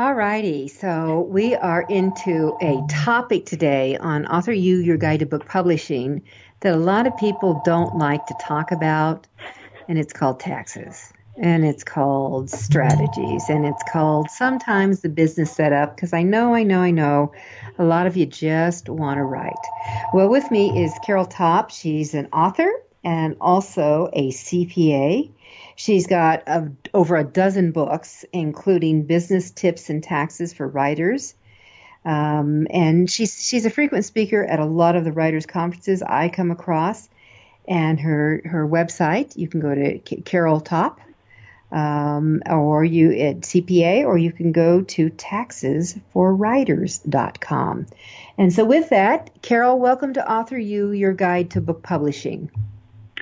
All righty, so we are into a topic today on Author You, Your Guide to Book Publishing that a lot of people don't like to talk about, and it's called taxes. And it's called strategies, and it's called sometimes the business setup, because I know, I know, I know a lot of you just want to write. Well, with me is Carol Topp. She's an author and also a CPA. She's got a, over a dozen books, including Business Tips and Taxes for Writers. Um, and she's she's a frequent speaker at a lot of the writers' conferences I come across. And her her website, you can go to Carol Topp, um, or you at CPA, or you can go to taxesforwriters.com. And so, with that, Carol, welcome to Author You, your guide to book publishing.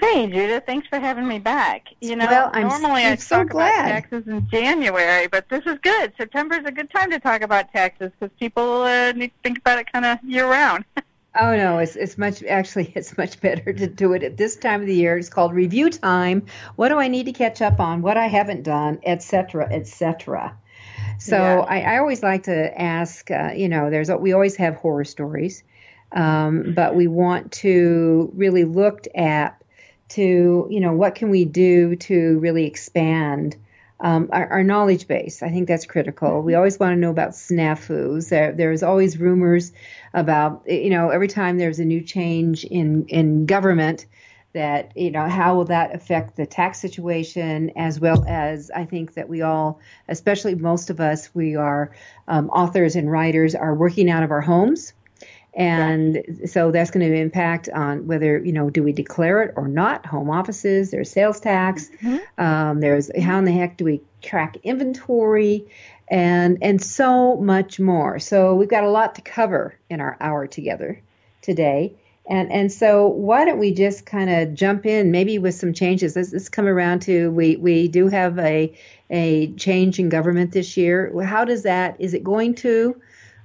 Hey, Judith. Thanks for having me back. You know, well, I'm, normally I'm I so talk glad. about taxes in January, but this is good. September is a good time to talk about taxes because people uh, need to think about it kind of year round. Oh no, it's it's much actually it's much better to do it at this time of the year. It's called review time. What do I need to catch up on? What I haven't done, etc., etc. So Yeah. I, I always like to ask. Uh, you know, there's we always have horror stories, um, but we want to really look at to you know what can we do to really expand um, our, our knowledge base. I think that's critical. We always want to know about snafus. There, there's always rumors about you know every time there's a new change in in government that you know how will that affect the tax situation as well as I think that we all, especially most of us, we are um, authors and writers, are working out of our homes. And so that's going to impact on whether, you know, do we declare it or not? Home offices, there's sales tax, um, there's how in the heck do we track inventory, and and so much more. So we've got a lot to cover in our hour together today. And and so why don't we just kind of jump in maybe with some changes? Let's, let's come around to we we do have a a change in government this year. How does that is it going to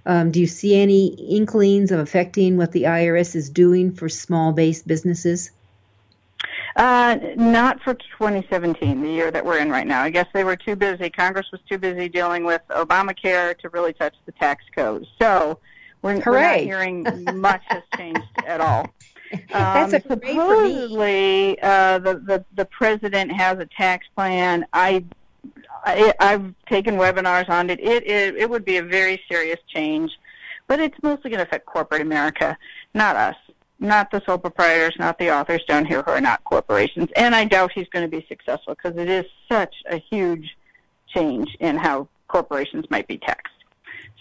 um, do you see any inklings of affecting what the IRS is doing for small based businesses? Uh, not for 2017, the year that we're in right now. I guess they were too busy. Congress was too busy dealing with Obamacare to really touch the tax code. So we're, we're not hearing much has changed at all. That's a Um, for me. supposedly, uh, the, the the president has a tax plan. I, I I've taken webinars on it. It it, it would be a very serious change, but it's mostly going to affect corporate America, not us, not the sole proprietors, not the authors down here who are not corporations. And I doubt he's going to be successful because it is such a huge change in how corporations might be taxed.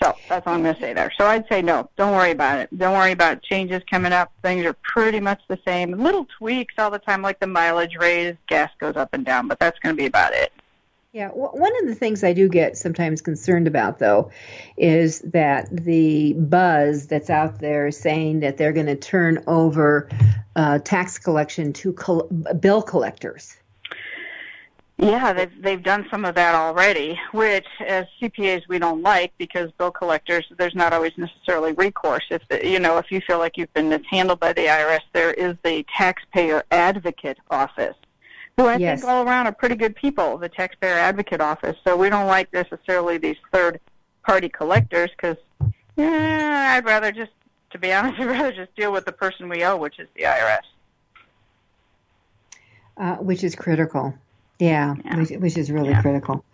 So that's all I'm going to say there. So I'd say no, don't worry about it. Don't worry about changes coming up. Things are pretty much the same. Little tweaks all the time, like the mileage raise, gas goes up and down, but that's going to be about it. Yeah, one of the things I do get sometimes concerned about, though, is that the buzz that's out there saying that they're going to turn over uh, tax collection to col- bill collectors. Yeah, they've they've done some of that already, which as CPAs we don't like because bill collectors there's not always necessarily recourse. If you know if you feel like you've been mishandled by the IRS, there is the taxpayer advocate office, who I Yes. think all around are pretty good people. The taxpayer advocate office. So we don't like necessarily these third party collectors because yeah, I'd rather just to be honest, I'd rather just deal with the person we owe, which is the IRS. uh, which is critical. Yeah, Yeah. Which, which is really Yeah. critical.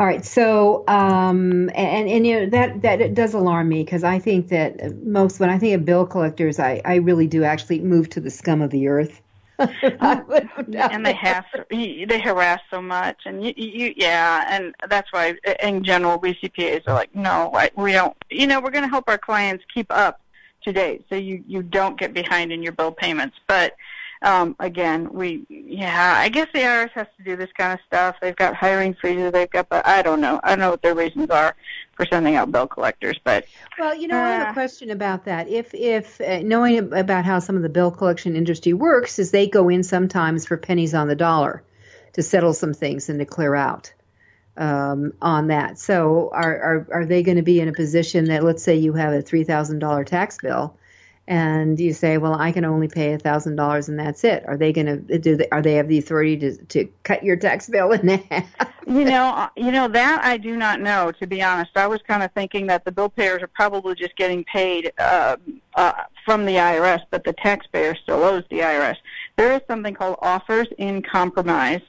All right, so um, and and you know that that it does alarm me because I think that most when I think of bill collectors, I I really do actually move to the scum of the earth. and they have they harass so much, and you, you yeah, and that's why in general we CPAs are like, no, we don't. You know, we're going to help our clients keep up to date, so you you don't get behind in your bill payments, but um, again, we yeah, I guess the IRS has to do this kind of stuff. They've got hiring freezes. They've got, but I don't know. I don't know what their reasons are for sending out bill collectors. But well, you know, uh, I have a uh, question about that. If if uh, knowing about how some of the bill collection industry works is they go in sometimes for pennies on the dollar to settle some things and to clear out. Um, on that, so are are are they going to be in a position that let's say you have a three thousand dollar tax bill, and you say, well, I can only pay a thousand dollars and that's it. Are they going to do? They, are they have the authority to to cut your tax bill in half? you know, uh, you know that I do not know. To be honest, I was kind of thinking that the bill payers are probably just getting paid uh, uh, from the IRS, but the taxpayer still owes the IRS. There is something called offers in compromise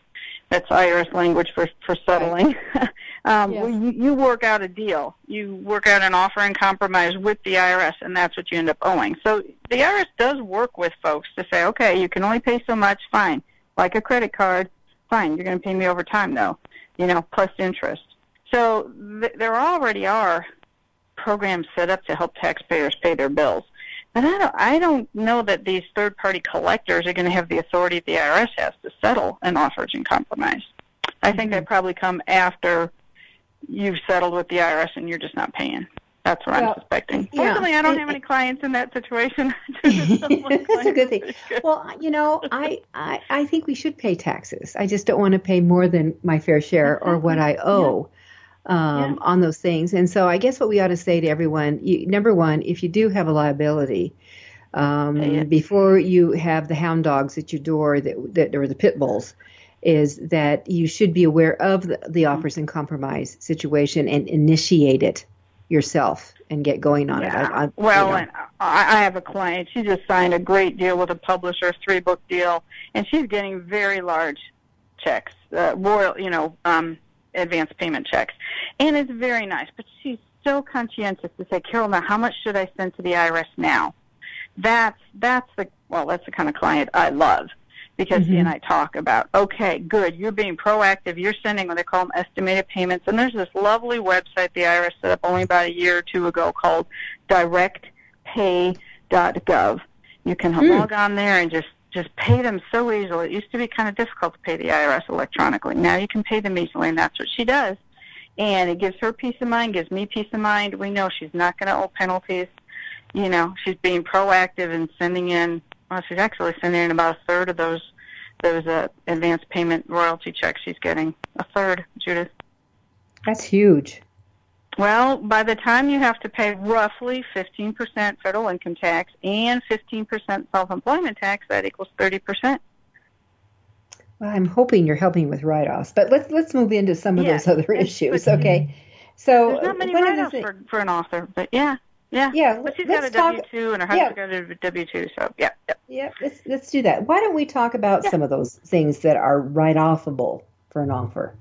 that's IRS language for for settling. Right. um, yes. you, you work out a deal. You work out an offer and compromise with the IRS, and that's what you end up owing. So the IRS does work with folks to say, okay, you can only pay so much. Fine, like a credit card. Fine, you're going to pay me over time, though. You know, plus interest. So th- there already are programs set up to help taxpayers pay their bills. But I don't, I don't know that these third party collectors are going to have the authority the IRS has to settle an offers and compromise. I think mm-hmm. they probably come after you've settled with the IRS and you're just not paying. That's what well, I'm suspecting. Yeah. Fortunately, I don't have any clients in that situation. That's a good thing. Well, you know, I, I I think we should pay taxes. I just don't want to pay more than my fair share or what I owe um, yeah. on those things. And so I guess what we ought to say to everyone, you, number one, if you do have a liability, um, yeah. before you have the hound dogs at your door that, that or the pit bulls, is that you should be aware of the, the mm-hmm. offers and compromise situation and initiate it yourself and get going on yeah. it. I, I, well, you know. I have a client. She just signed a great deal with a publisher, three book deal, and she's getting very large checks, uh, royal, you know, um, advance payment checks. And it's very nice, but she's so conscientious to say, Carol, now how much should I send to the IRS now? That's that's the well, that's the kind of client I love because mm-hmm. he and I talk about, okay, good, you're being proactive, you're sending what they call them estimated payments, and there's this lovely website the IRS set up only about a year or two ago called directpay.gov. You can mm. log on there and just just pay them so easily. It used to be kind of difficult to pay the IRS electronically. Now you can pay them easily, and that's what she does. And it gives her peace of mind, gives me peace of mind. We know she's not going to owe penalties. You know, she's being proactive and sending in. Well, she's actually sending in about a third of those those uh, advance payment royalty checks she's getting. A third, Judith. That's huge. Well, by the time you have to pay roughly 15% federal income tax and 15% self-employment tax, that equals 30%. Well, I'm hoping you're helping with write-offs, but let's let's move into some of yeah, those other issues. Okay, so there's not many write-offs for, for an author, but yeah, yeah, yeah. But she's got a W two, and her husband's yeah. got a W two, so yeah, yeah. Yeah, let's let's do that. Why don't we talk about yeah. some of those things that are write-offable for an offer?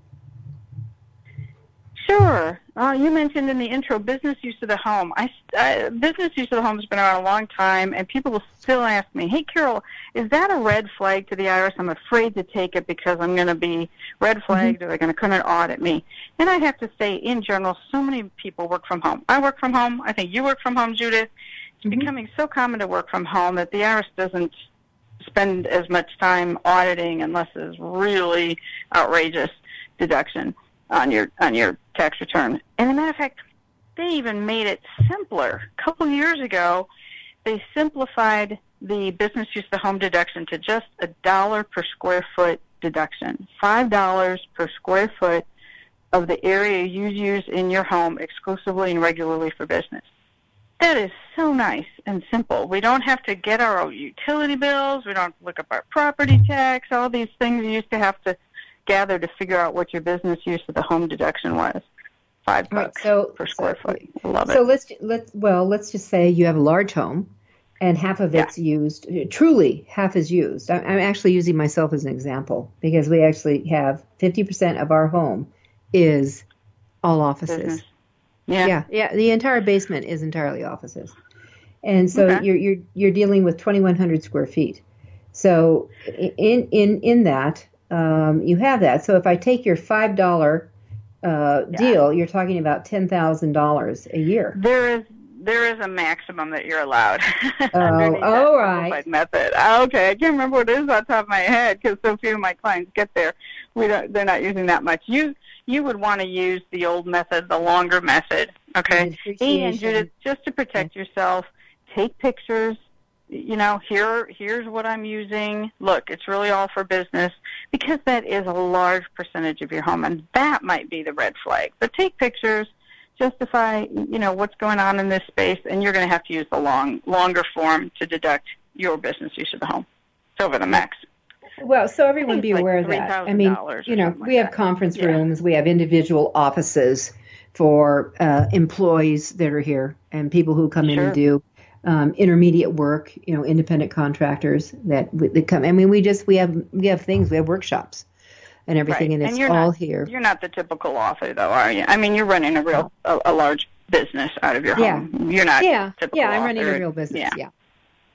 Sure. Uh, you mentioned in the intro business use of the home. I, uh, business use of the home has been around a long time, and people will still ask me, "Hey, Carol, is that a red flag to the IRS? I'm afraid to take it because I'm going to be red flagged, mm-hmm. or they're going to come and audit me." And I have to say, in general, so many people work from home. I work from home. I think you work from home, Judith. It's mm-hmm. becoming so common to work from home that the IRS doesn't spend as much time auditing unless it's really outrageous deduction on your on your tax return. And as a matter of fact, they even made it simpler. A couple of years ago, they simplified the business use of the home deduction to just a dollar per square foot deduction. Five dollars per square foot of the area you use in your home exclusively and regularly for business. That is so nice and simple. We don't have to get our utility bills. We don't look up our property tax, all these things you used to have to gather to figure out what your business use of the home deduction was. Five bucks right, so, per square so, foot. Love so it. So let's let's well let's just say you have a large home, and half of it's yeah. used. Truly, half is used. I'm, I'm actually using myself as an example because we actually have 50% of our home is all offices. Business. Yeah. yeah, yeah. The entire basement is entirely offices, and so okay. you're you're you're dealing with 2,100 square feet. So in in in that um, you have that. So if I take your five dollar uh, yeah. deal, you're talking about ten thousand dollars a year. There is there is a maximum that you're allowed. Oh, all right. Method. Okay, I can't remember what it is on top of my head because so few of my clients get there. We don't. They're not using that much. You you would want to use the old method, the longer method. Okay, and Judith, just to protect yourself, take pictures. You know, here here's what I'm using. Look, it's really all for business because that is a large percentage of your home, and that might be the red flag. But take pictures justify, you know, what's going on in this space, and you're going to have to use the long, longer form to deduct your business use of the home. It's over the max. Well, so everyone be like aware of that. I mean, you know, we like have conference yeah. rooms, we have individual offices for uh, employees that are here and people who come sure. in and do um, intermediate work. You know, independent contractors that that come. I mean, we just we have we have things. We have workshops and everything, right. and it's and all not, here. You're not the typical author, though, are you? I mean, you're running a real a, a large business out of your home. yeah. You're not. Yeah, typical yeah. I'm author. running a real business. Yeah. yeah.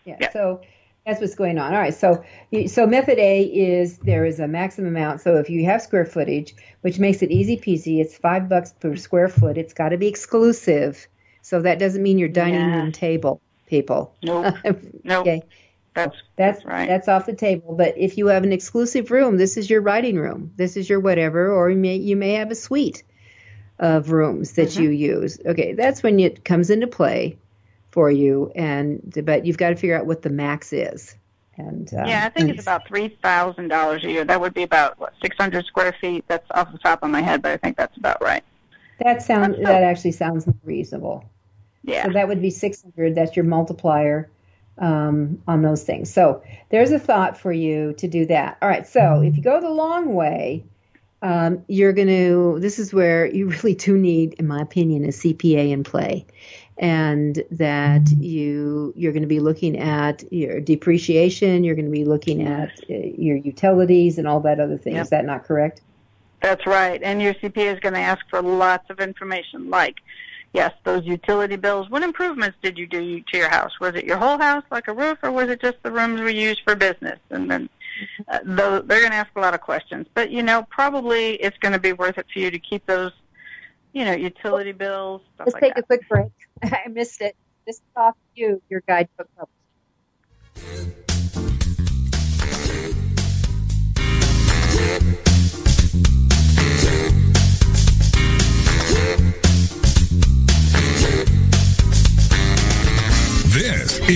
yeah, yeah. So that's what's going on. All right. So so method A is there is a maximum amount. So if you have square footage, which makes it easy peasy, it's five bucks per square foot. It's got to be exclusive. So that doesn't mean your dining yeah. room table, people. Nope. nope. okay. That's, that's that's right. That's off the table. But if you have an exclusive room, this is your writing room. This is your whatever, or you may you may have a suite of rooms that mm-hmm. you use. Okay, that's when it comes into play for you. And but you've got to figure out what the max is. And um, yeah, I think it's about three thousand dollars a year. That would be about what six hundred square feet. That's off the top of my head, but I think that's about right. That sounds that actually sounds reasonable. Yeah. So that would be six hundred. That's your multiplier um, on those things. So there's a thought for you to do that. All right. So if you go the long way, um, you're going to, this is where you really do need, in my opinion, a CPA in play. And that you you're going to be looking at your depreciation, you're going to be looking at uh, your utilities and all that other thing. Yep. Is that not correct? That's right. And your CPA is going to ask for lots of information, like yes, those utility bills. What improvements did you do to your house? Was it your whole house, like a roof, or was it just the rooms we use for business? And then uh, they're going to ask a lot of questions. But you know, probably it's going to be worth it for you to keep those, you know, utility bills. Stuff Let's like take that. a quick break. I missed it. This is off you, your guidebook publisher.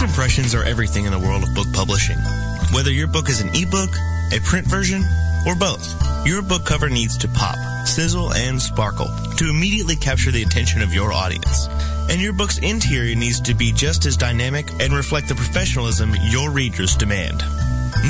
First impressions are everything in the world of book publishing. Whether your book is an ebook, a print version, or both, your book cover needs to pop, sizzle, and sparkle to immediately capture the attention of your audience. And your book's interior needs to be just as dynamic and reflect the professionalism your readers demand.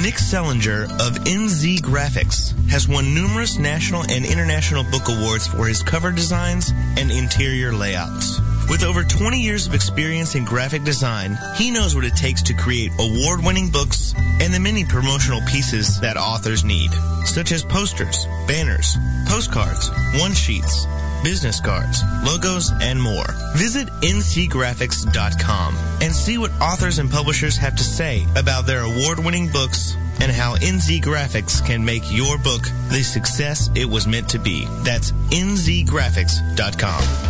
Nick Sellinger of NZ Graphics has won numerous national and international book awards for his cover designs and interior layouts. With over 20 years of experience in graphic design, he knows what it takes to create award-winning books and the many promotional pieces that authors need, such as posters, banners, postcards, one-sheets, business cards, logos, and more. Visit nzgraphics.com and see what authors and publishers have to say about their award-winning books and how NZ Graphics can make your book the success it was meant to be. That's nzgraphics.com.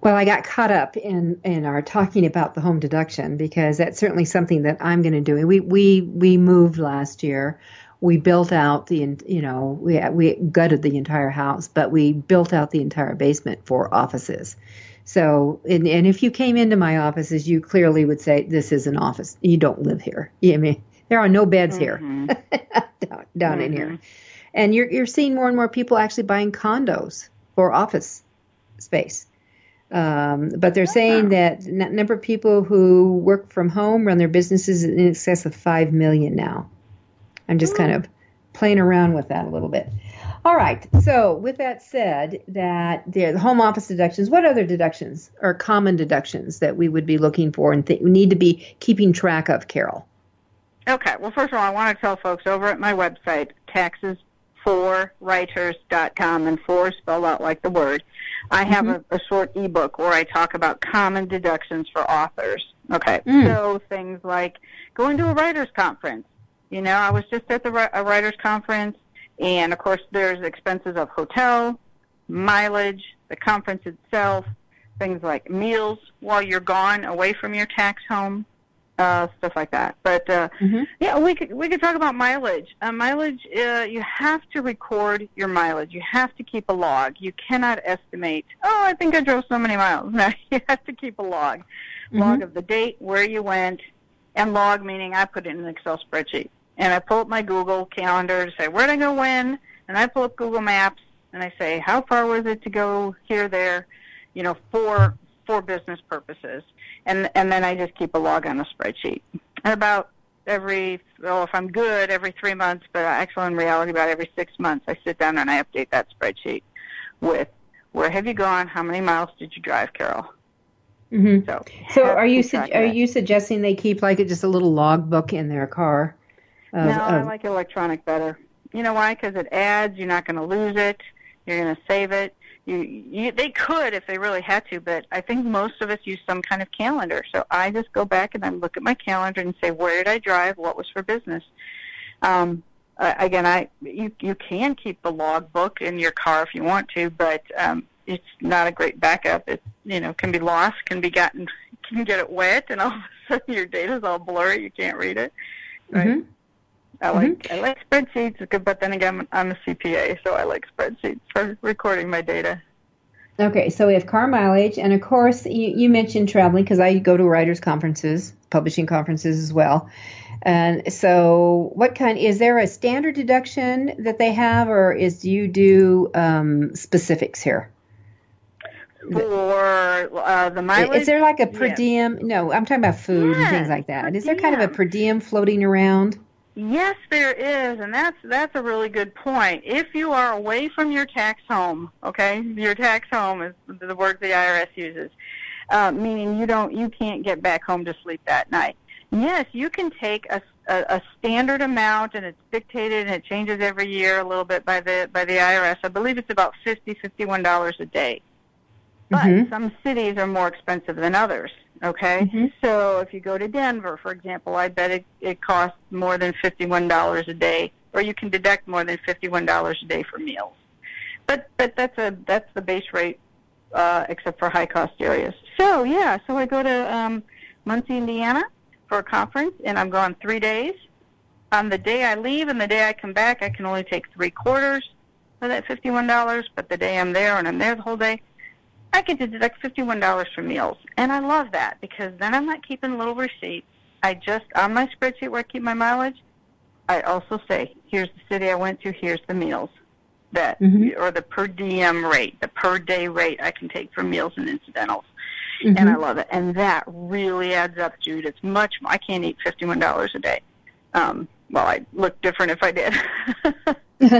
Well, I got caught up in in our talking about the home deduction because that's certainly something that I'm going to do. We we we moved last year. We built out the you know we we gutted the entire house, but we built out the entire basement for offices. So, and, and if you came into my offices, you clearly would say this is an office. You don't live here. I mean, there are no beds mm-hmm. here down, down mm-hmm. in here, mm-hmm. and you're you're seeing more and more people actually buying condos for office space. Um, but they're saying that the number of people who work from home run their businesses in excess of 5 million now. I'm just kind of playing around with that a little bit. All right. So, with that said, that the home office deductions, what other deductions are common deductions that we would be looking for and th- need to be keeping track of, Carol? Okay. Well, first of all, I want to tell folks over at my website, taxes4writers.com, and four spelled out like the word. I have mm-hmm. a, a, short ebook where I talk about common deductions for authors. Okay, mm. so things like going to a writers conference. You know, I was just at the a writers conference, and of course, there's expenses of hotel, mileage, the conference itself, things like meals while you're gone away from your tax home uh, stuff like that. But uh, mm-hmm. yeah, we could we could talk about mileage. Uh, mileage, uh, you have to record your mileage. You have to keep a log. You cannot estimate. Oh, I think I drove so many miles. No, you have to keep a log. Mm-hmm. Log of the date, where you went, and log meaning I put it in an Excel spreadsheet. And I pull up my Google Calendar to say where did I go when, and I pull up Google Maps and I say how far was it to go here, there, you know, for for business purposes and and then I just keep a log on a spreadsheet. And about every well, if I'm good, every three months, but actually in reality, about every six months, I sit down and I update that spreadsheet with where have you gone, how many miles did you drive, Carol. Mm-hmm. So, so are you su- are you suggesting they keep like just a little log book in their car? Of, no, I like electronic better. You know why? Because it adds. You're not going to lose it. You're going to save it you, you they could if they really had to, but I think most of us use some kind of calendar. So I just go back and I look at my calendar and say, where did I drive? What was for business? Um, again, I you you can keep the log book in your car if you want to, but um, it's not a great backup. It you know can be lost, can be gotten, can get it wet, and all of a sudden your data's all blurry. You can't read it. Right. Mm-hmm. I like mm-hmm. I like spreadsheets, but then again, I'm a CPA, so I like spreadsheets for recording my data. Okay, so we have car mileage, and of course, you, you mentioned traveling because I go to writers' conferences, publishing conferences as well. And so, what kind is there a standard deduction that they have, or is do you do um, specifics here? For uh, the mileage, is there like a per diem? No, I'm talking about food yes, and things like that. Is there kind of a per diem floating around? Yes, there is, and that's that's a really good point. If you are away from your tax home, okay, your tax home is the word the IRS uses, uh, meaning you don't you can't get back home to sleep that night. Yes, you can take a, a, a standard amount, and it's dictated and it changes every year a little bit by the by the IRS. I believe it's about fifty fifty one dollars a day. But mm-hmm. some cities are more expensive than others. Okay, mm-hmm. so if you go to Denver, for example, I bet it, it costs more than fifty-one dollars a day, or you can deduct more than fifty-one dollars a day for meals. But but that's a that's the base rate, uh, except for high-cost areas. So yeah, so I go to um, Muncie, Indiana, for a conference, and I'm gone three days. On the day I leave and the day I come back, I can only take three quarters of that fifty-one dollars. But the day I'm there and I'm there the whole day, I get to deduct $51 for meals. And I love that because then I'm not keeping little receipts. I just, on my spreadsheet where I keep my mileage, I also say, here's the city I went to, here's the meals that, Mhm. or the per diem rate, the per day rate I can take for meals and incidentals. Mhm. And I love it. And that really adds up, Jude. It's much, I can't eat $51 a day. Um, well, I'd look different if I did.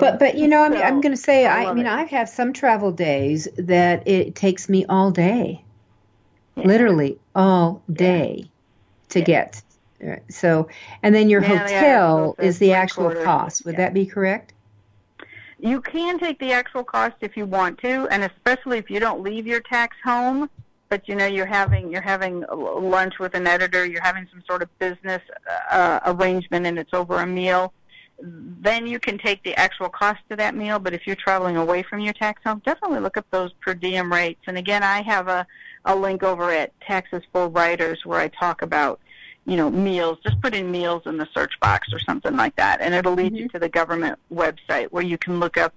but but you know I'm Um, so I'm going to say I I, mean it. I have some travel days that it takes me all day, Yeah. literally all day, to Yeah. get. Uh, So and then your Yeah, yeah, hotel is the actual quarters. cost. Would Yeah. that be correct? You can take the actual cost if you want to, and especially if you don't leave your tax home, but you know you're having you're having lunch with an editor, you're having some sort of business uh, arrangement, and it's over a meal. Then you can take the actual cost of that meal. But if you're traveling away from your tax home, definitely look up those per diem rates. And again, I have a a link over at Taxes for Writers where I talk about you know, meals, just put in meals in the search box or something like that, and it'll lead you to the government website where you can look up,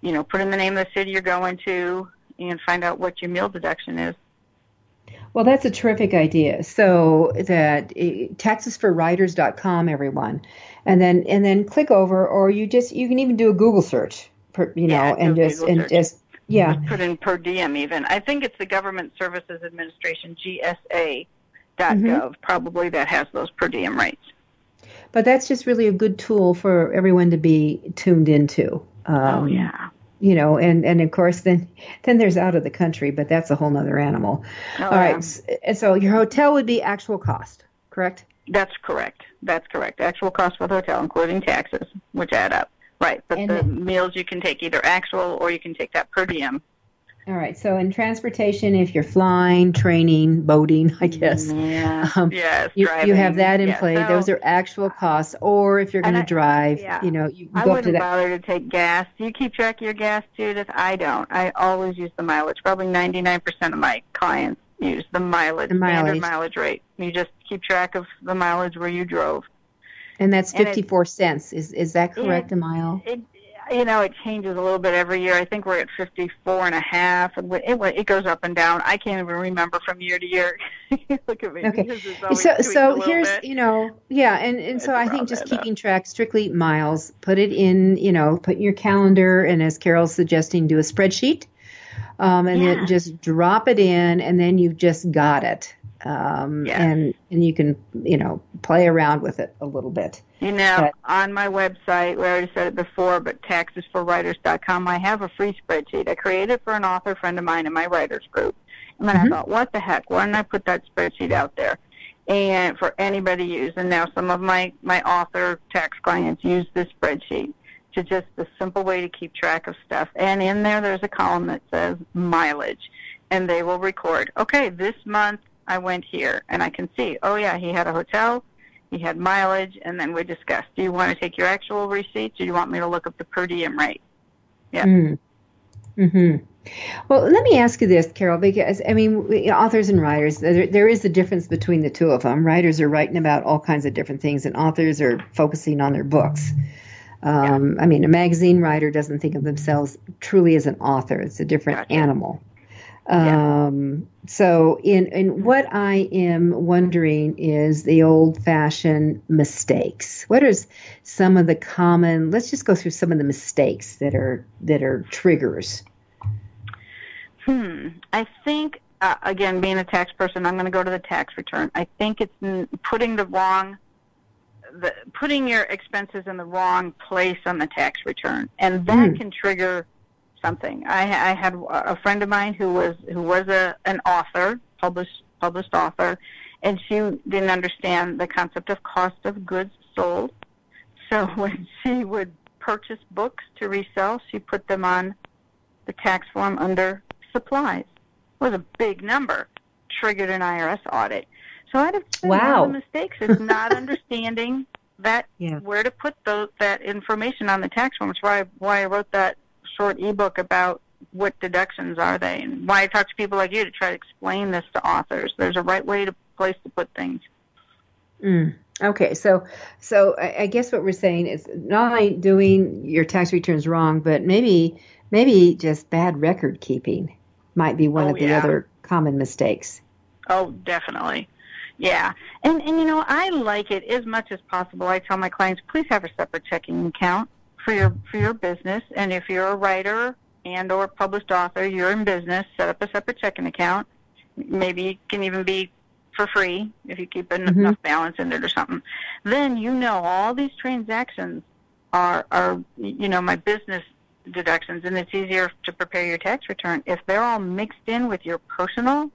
you know, put in the name of the city you're going to and find out what your meal deduction is. Well, that's a terrific idea. So that eh, taxesforwriters.com, everyone, and then and then click over, or you just you can even do a Google search, per, you know, Yeah, and just Google and search. just yeah. Just put in per diem even. I think it's the Government Services Administration, GSA.gov, probably that has those per diem rates. But that's just really a good tool for everyone to be tuned into. Um, oh yeah. You know, and, and of course, then then there's out of the country, but that's a whole nother animal. Oh, All right. yeah. so your hotel would be actual cost, correct? That's correct. That's correct. Actual cost for the hotel, including taxes, which add up. Right. But And the then- meals you can take either actual or you can take that per diem. All right. So in transportation, if you're flying, training, boating, I guess. Yeah. Um, yes. You, you have that in Yeah, play. so- Those are actual costs. Or if you're going to drive, yeah. you know, you I go up to wouldn't that. bother to take gas. Do you keep track of your gas, Judith? I don't. I always use the mileage. Probably 99% of my clients use the mileage, The mileage. standard mileage rate. You just keep track of the mileage where you drove. And that's and it- 54 cents. Is is that correct, Yeah. a mile? It, you know, it changes a little bit every year. I think we're at 54 and a half, and it, it goes up and down. I can't even remember from year to year. Look at me. Okay. because it's always So so here's bit. you know yeah and and so I think just keeping track strictly miles. Put it in you know put in your calendar and as Carol's suggesting, do a spreadsheet. Um, and Yeah. then just drop it in, and then you've just got it. Um, Yeah. and and you can you know play around with it a little bit. You know, But- on my website, we already said it before, but taxesforwriters.com, I have a free spreadsheet. I created for an author friend of mine in my writers group. And then Mhm. I thought, what the heck? Why don't I put that spreadsheet out there? And for anybody to use. And now some of my, my author tax clients use this spreadsheet to just a simple way to keep track of stuff. And in there, there's a column that says mileage. And they will record, okay, this month I went here. And I can see, oh, yeah, he had a hotel he had mileage, and then we discussed, do you want to take your actual receipts, or do you want me to look up the per diem rate? Yeah. Mm. Hmm. Well, let me ask you this, Carol, because I mean, authors and writers, there, there is a difference between the two of them. Writers are writing about all kinds of different things, and authors are focusing on their books. Um, I mean, a magazine writer doesn't think of themselves truly as an author; it's a different Gotcha. animal. Yeah. Um, so, in in what I am wondering is the old-fashioned mistakes. What are some of the common? Let's just go through some of the mistakes that are that are triggers. Hmm. I think, uh, again, being a tax person, I'm going to go to the tax return. I think it's putting the wrong, the, putting your expenses in the wrong place on the tax return, and that Mm. can trigger something. I, I had a friend of mine who was who was a an author, published published author, and she didn't understand the concept of cost of goods sold. So when she would purchase books to resell, she put them on the tax form under supplies. It was a big number, triggered an IRS audit. So I'd have said Wow. one of the mistakes is not understanding that Yeah. where to put those that information on the tax form. That's why why I wrote that short ebook about what deductions are they and why I talk to people like you to try to explain this to authors. There's a right way to place to put things. Mm. Okay, so so I, I guess what we're saying is not only doing your tax returns wrong, but maybe maybe just bad record keeping. might be one Oh, of the yeah. other common mistakes. Oh, definitely. Yeah. And and you know, I like it as much as possible. I tell my clients, please have a separate checking account for your for your business and if you're a writer and or published author, you're in business, set up a separate checking account. Maybe it can even be for free if you keep Mhm. enough balance in it or something. Then you know all these transactions are are you know my business deductions and it's easier to prepare your tax return if they're all mixed in with your personal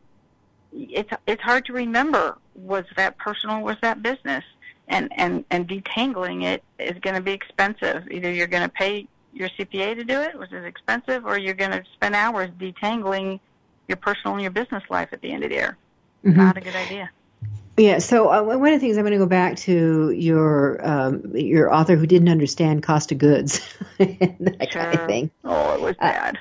it's it's hard to remember was that personal was that business and and and detangling it is going to be expensive either you're going to pay your CPA to do it which is expensive or you're going to spend hours detangling your personal and your business life at the end of the year Mhm. not a good idea Yeah. So uh, one of the things I'm going to go back to your um, your author who didn't understand cost of goods, and that kind of thing. oh it was Uh, bad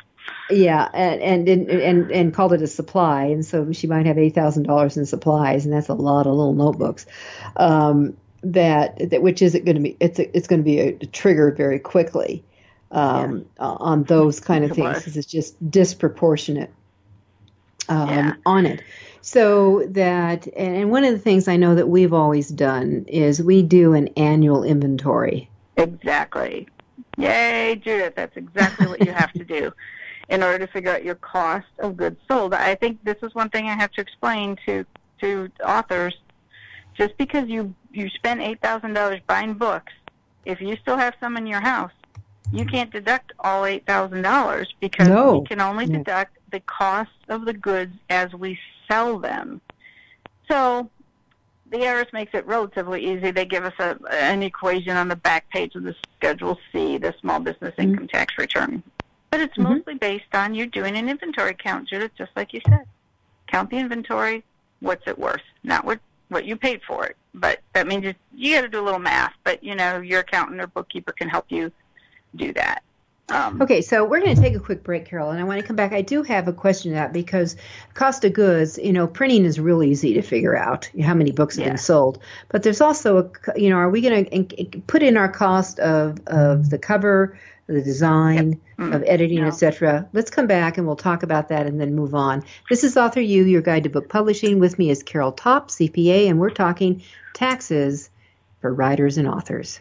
Yeah, and and and and called it a supply, and so she might have eight thousand dollars in supplies, and that's a lot of little notebooks. Um, that that which isn't going to be it's a, it's going to be a, triggered very quickly um, on those kind of things because it's just disproportionate um, Yeah. on it. So that and, and one of the things I know that we've always done is we do an annual inventory. Exactly. Yay, Judith. That's exactly what you have to do in order to figure out your cost of goods sold. I think this is one thing I have to explain to to authors. Just because you you spend eight thousand dollars buying books, if you still have some in your house, you can't deduct all eight thousand dollars because No. we can only deduct the cost of the goods as we sell them. So the IRS makes it relatively easy. They give us a, an equation on the back page of the Schedule C, the Small Business Mm-hmm. Income Tax Return. But it's Mhm. mostly based on you doing an inventory count, Judith, just like you said. Count the inventory, what's it worth, not what what you paid for it. But that means you, you got to do a little math. But you know, your accountant or bookkeeper can help you do that. Um, Okay, so we're going to take a quick break, Carol, and I want to come back. I do have a question to that because cost of goods, you know, printing is real easy to figure out how many books have Yeah. been sold. But there's also a, you know, are we going to put in our cost of of the cover, the design, Mm, of editing, no. etc. Let's come back and we'll talk about that and then move on. This is Author You, your guide to book publishing. With me is Carol Topp, CPA, and we're talking taxes for writers and authors.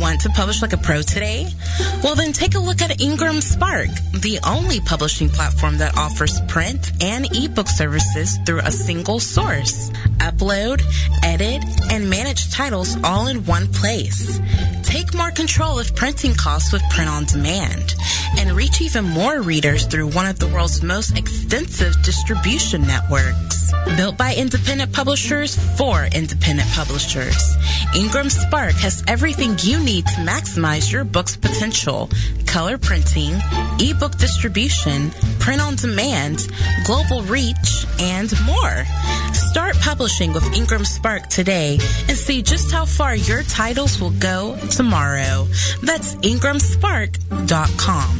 Want to publish like a pro today? Well, then take a look at IngramSpark, the only publishing platform that offers print and ebook services through a single source. Upload, edit, and manage titles all in one place. Take more control of printing costs with print on demand and reach even more readers through one of the world's most extensive distribution networks. Built by independent publishers for independent publishers. IngramSpark has everything you need to maximize your book's potential. Color printing, ebook distribution, print on demand, global reach, and more. Start publishing with IngramSpark today and see just how far your titles will go tomorrow. That's ingramspark.com.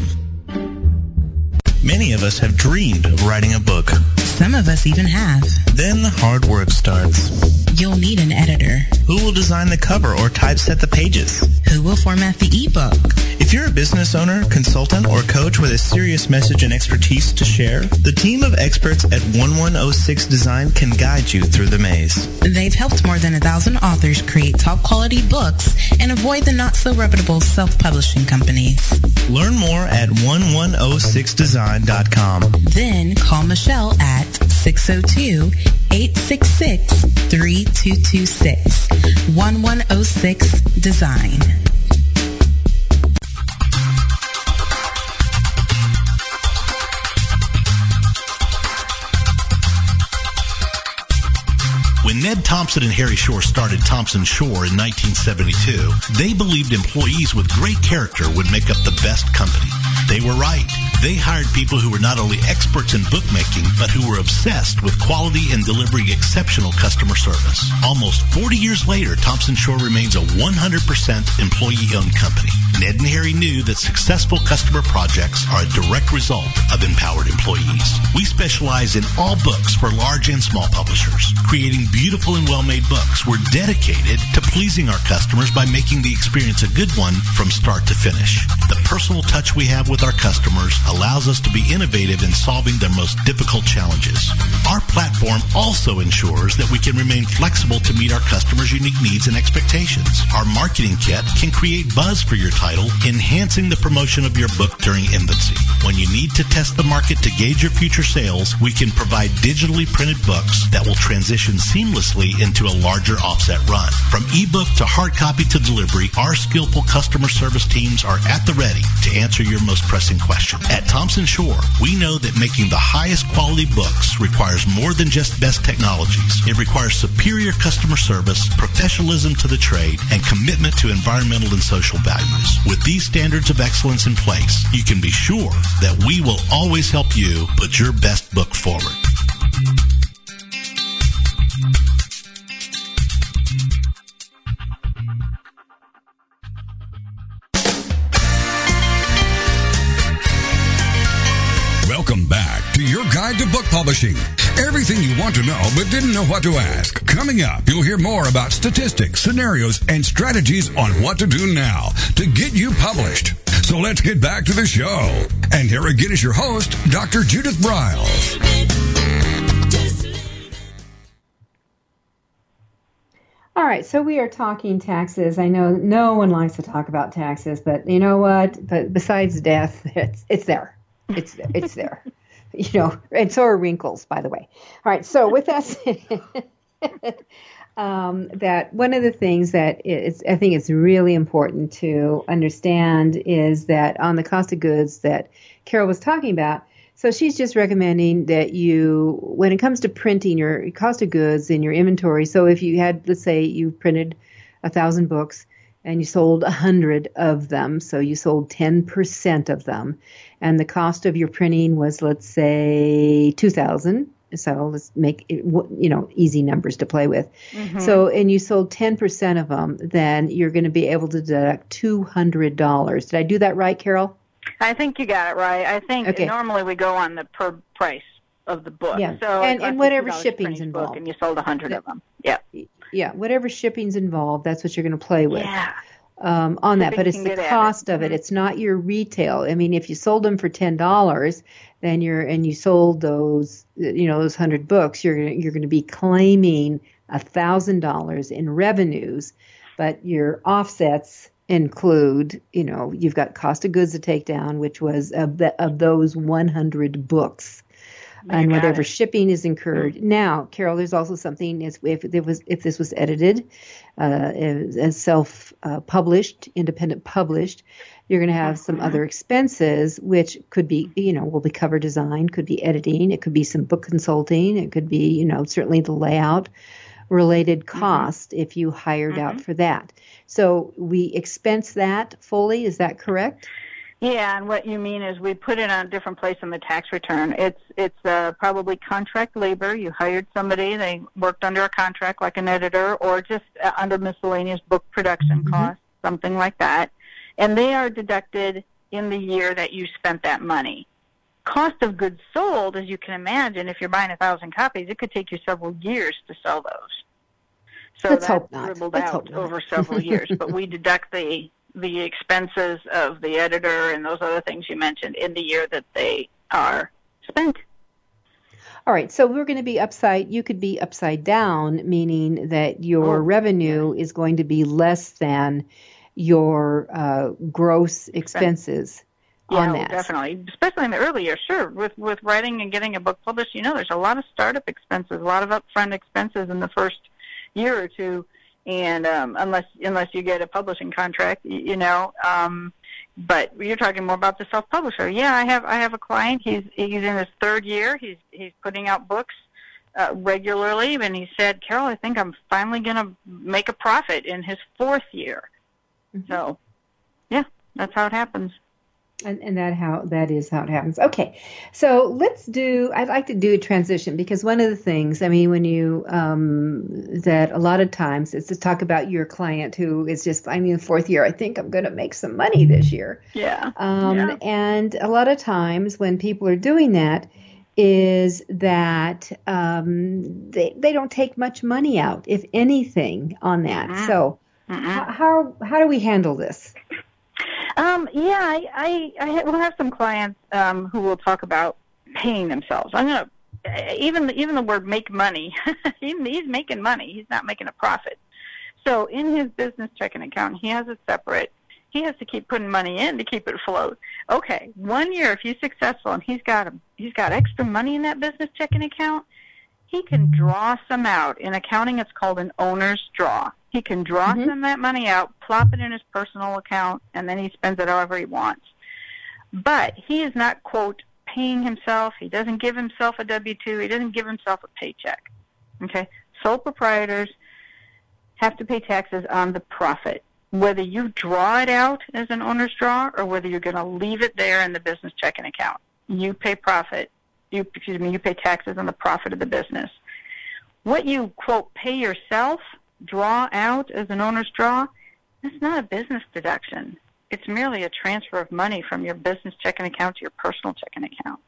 Many of us have dreamed of writing a book. Some of us even have. Then the hard work starts. You'll need an editor Who will design the cover or typeset the pages? who will format the ebook. If you're a business owner, consultant, or coach with a serious message and expertise to share, the team of experts at 1106 Design can guide you through the maze. They've helped more than a thousand authors create top quality books and avoid the not so reputable self-publishing companies. Learn more at 1106design.com. Then call Michelle at oh 602-866-3226. 1106 Design. When Ned Thomson and Harry Shore started Thomson-Shore in 1972, they believed employees with great character would make up the best company. They were right. They hired people who were not only experts in bookmaking, but who were obsessed with quality and delivering exceptional customer service. Almost 40 years later, Thomson-Shore remains a 100% employee-owned company. Ned and Harry knew that successful customer projects are a direct result of empowered employees. We specialize in all books for large and small publishers. Creating beautiful and well-made books, we're dedicated to pleasing our customers by making the experience a good one from start to finish. The personal touch we have with our customers allows us to be innovative in solving their most difficult challenges. Our platform also ensures that we can remain flexible to meet our customers' unique needs and expectations. Our marketing kit can create buzz for your title, enhancing the promotion of your book during infancy. When you need to test the market to gauge your future sales, we can provide digitally printed books that will transition seamlessly into a larger offset run. From ebook to hard copy to delivery, our skillful customer service teams are at the ready to answer your most pressing question. At Thomson-Shore, we know that making the highest quality books requires more than just best technologies. It requires superior customer service, professionalism to the trade, and commitment to environmental and social values. With these standards of excellence in place, you can be sure that we will always help you put your best book forward. Publishing. Everything you want to know but didn't know what to ask. Coming up, you'll hear more about statistics, scenarios, and strategies on what to do now to get you published. So let's get back to the show. And here again is your host, Dr. Judith Briles. All right, so we are talking taxes. I know no one likes to talk about taxes, but you know what? But besides death, it's it's there. It's it's there. You know, and so are wrinkles, by the way. All right, so with that um, that one of the things that is, I think it's really important to understand is that on the cost of goods that Carol was talking about, so she's just recommending that you, when it comes to printing your cost of goods in your inventory, so if you had, let's say you printed a thousand books and you sold a hundred of them, so you sold 10% of them, and the cost of your printing was, let's say, 2000 so let's make it, you know easy numbers to play with. Mm-hmm. So and you sold 10% of them, then you're going to be able to deduct $200. Did I do that right, Carol? I think you got it right. I think okay. normally we go on the per price of the book. Yeah. So and, and whatever shipping's involved. and you sold a hundred of them. Yeah. Yeah. Whatever shipping's involved, that's what you're going to play with. Yeah. Um, on that, but it's the cost it. of it. Mm-hmm. It's not your retail. I mean, if you sold them for ten dollars, then you're and you sold those, you know, those hundred books, you're you're going to be claiming a thousand dollars in revenues, but your offsets include, you know, you've got cost of goods to take down, which was of, the, of those 100 books. And whatever it. shipping is incurred. Mm-hmm. Now, Carol, there's also something if it was if this was edited uh, as self uh, published, independent published, you're going to have some mm-hmm. other expenses, which could be, you know, will be cover design, could be editing, it could be some book consulting, it could be, you know, certainly the layout related mm-hmm. cost mm-hmm. if you hired mm-hmm. out for that. So we expense that fully. Is that correct? Yeah, and what you mean is we put it on a different place on the tax return. It's it's uh, probably contract labor. You hired somebody, they worked under a contract like an editor, or just uh, under miscellaneous book production mm-hmm. costs, something like that, and they are deducted in the year that you spent that money. Cost of goods sold, as you can imagine, if you're buying a thousand copies, it could take you several years to sell those. So Let's that's dribbled out over several years. but we deduct the the expenses of the editor and those other things you mentioned in the year that they are spent. All right, so we're going to be upside. You could be upside down, meaning that your oh, revenue is going to be less than your uh, gross expenses. Yeah, on that. definitely, especially in the early years. Sure, with with writing and getting a book published, you know, there's a lot of startup expenses, a lot of upfront expenses in the first year or two, and um, unless unless you get a publishing contract, you, you know. Um, but you're talking more about the self-publisher. Yeah, I have I have a client. He's he's in his third year. He's he's putting out books. uh, regularly, and he said, "Carol, I think I'm finally going to make a profit in his fourth year." Mm-hmm. So, yeah, that's how it happens. And, and that how that is how it happens. Okay, so let's do. I'd like to do a transition because one of the things, I mean, when you um, that a lot of times it's to talk about your client who is just I'm in the fourth year. I think I'm going to make some money this year. Yeah. Um, yeah. And a lot of times when people are doing that, is that um, they they don't take much money out, if anything, on that. So mm-hmm. how how do we handle this? Um, yeah, I, I, I will have some clients um, who will talk about paying themselves. I'm gonna even even the word make money. he's making money. He's not making a profit. So in his business checking account, he has a separate. He has to keep putting money in to keep it afloat. Okay, one year if he's successful and he's got a, he's got extra money in that business checking account, he can draw some out. In accounting, it's called an owner's draw. He can draw mm-hmm. some of that money out, plop it in his personal account, and then he spends it however he wants. But he is not, quote, paying himself. He doesn't give himself a W 2. He doesn't give himself a paycheck. Okay? Sole proprietors have to pay taxes on the profit, whether you draw it out as an owner's draw or whether you're going to leave it there in the business checking account. You pay profit. You, excuse me, you pay taxes on the profit of the business. What you, quote, pay yourself – draw out as an owner's draw, that's not a business deduction. It's merely a transfer of money from your business checking account to your personal checking account.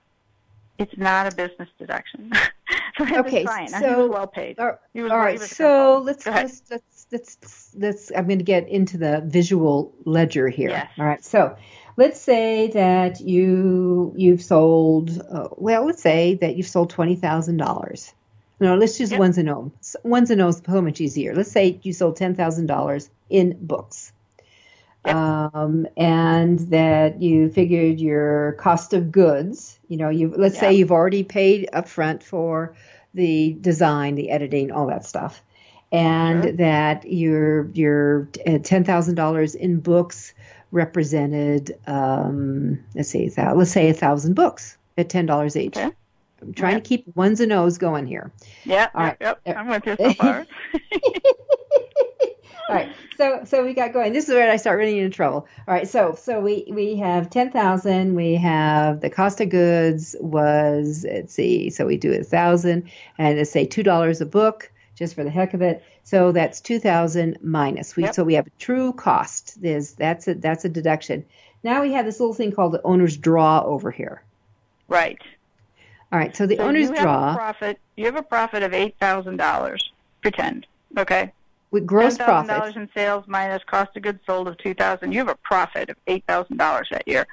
It's not a business deduction. so okay, so well paid. all right, so let's, let's let's let's let's. I'm going to get into the visual ledger here. Yes. All right, so let's say that you you've sold uh, well let's say that you've sold twenty thousand dollars no, let's use yep. ones and ohms. Ones and ohms so much easier. Let's say you sold ten thousand dollars in books, yep. um, and that you figured your cost of goods. You know, you let's yep. say you've already paid upfront for the design, the editing, all that stuff, and sure. that your your uh, ten thousand dollars in books represented, um, let's see, let's say a thousand books at ten dollars each. Okay. I'm trying to keep ones and O's going here. Yeah. All right. Yep. I'm with you so far. All right. So so we got going. This is where I start running into trouble. All right. So so we we have ten thousand. We have the cost of goods was let's see. So we do a thousand and let's say two dollars a book just for the heck of it. So that's two thousand minus. We yep. so we have a true cost. There's that's a that's a deduction. Now we have this little thing called the owner's draw over here. Right. All right. So the so owner's you draw. A profit. You have a profit of eight thousand dollars. Pretend. Okay. With gross $10, profit. dollars in sales minus cost of goods sold of two thousand. You have a profit of eight thousand dollars that year.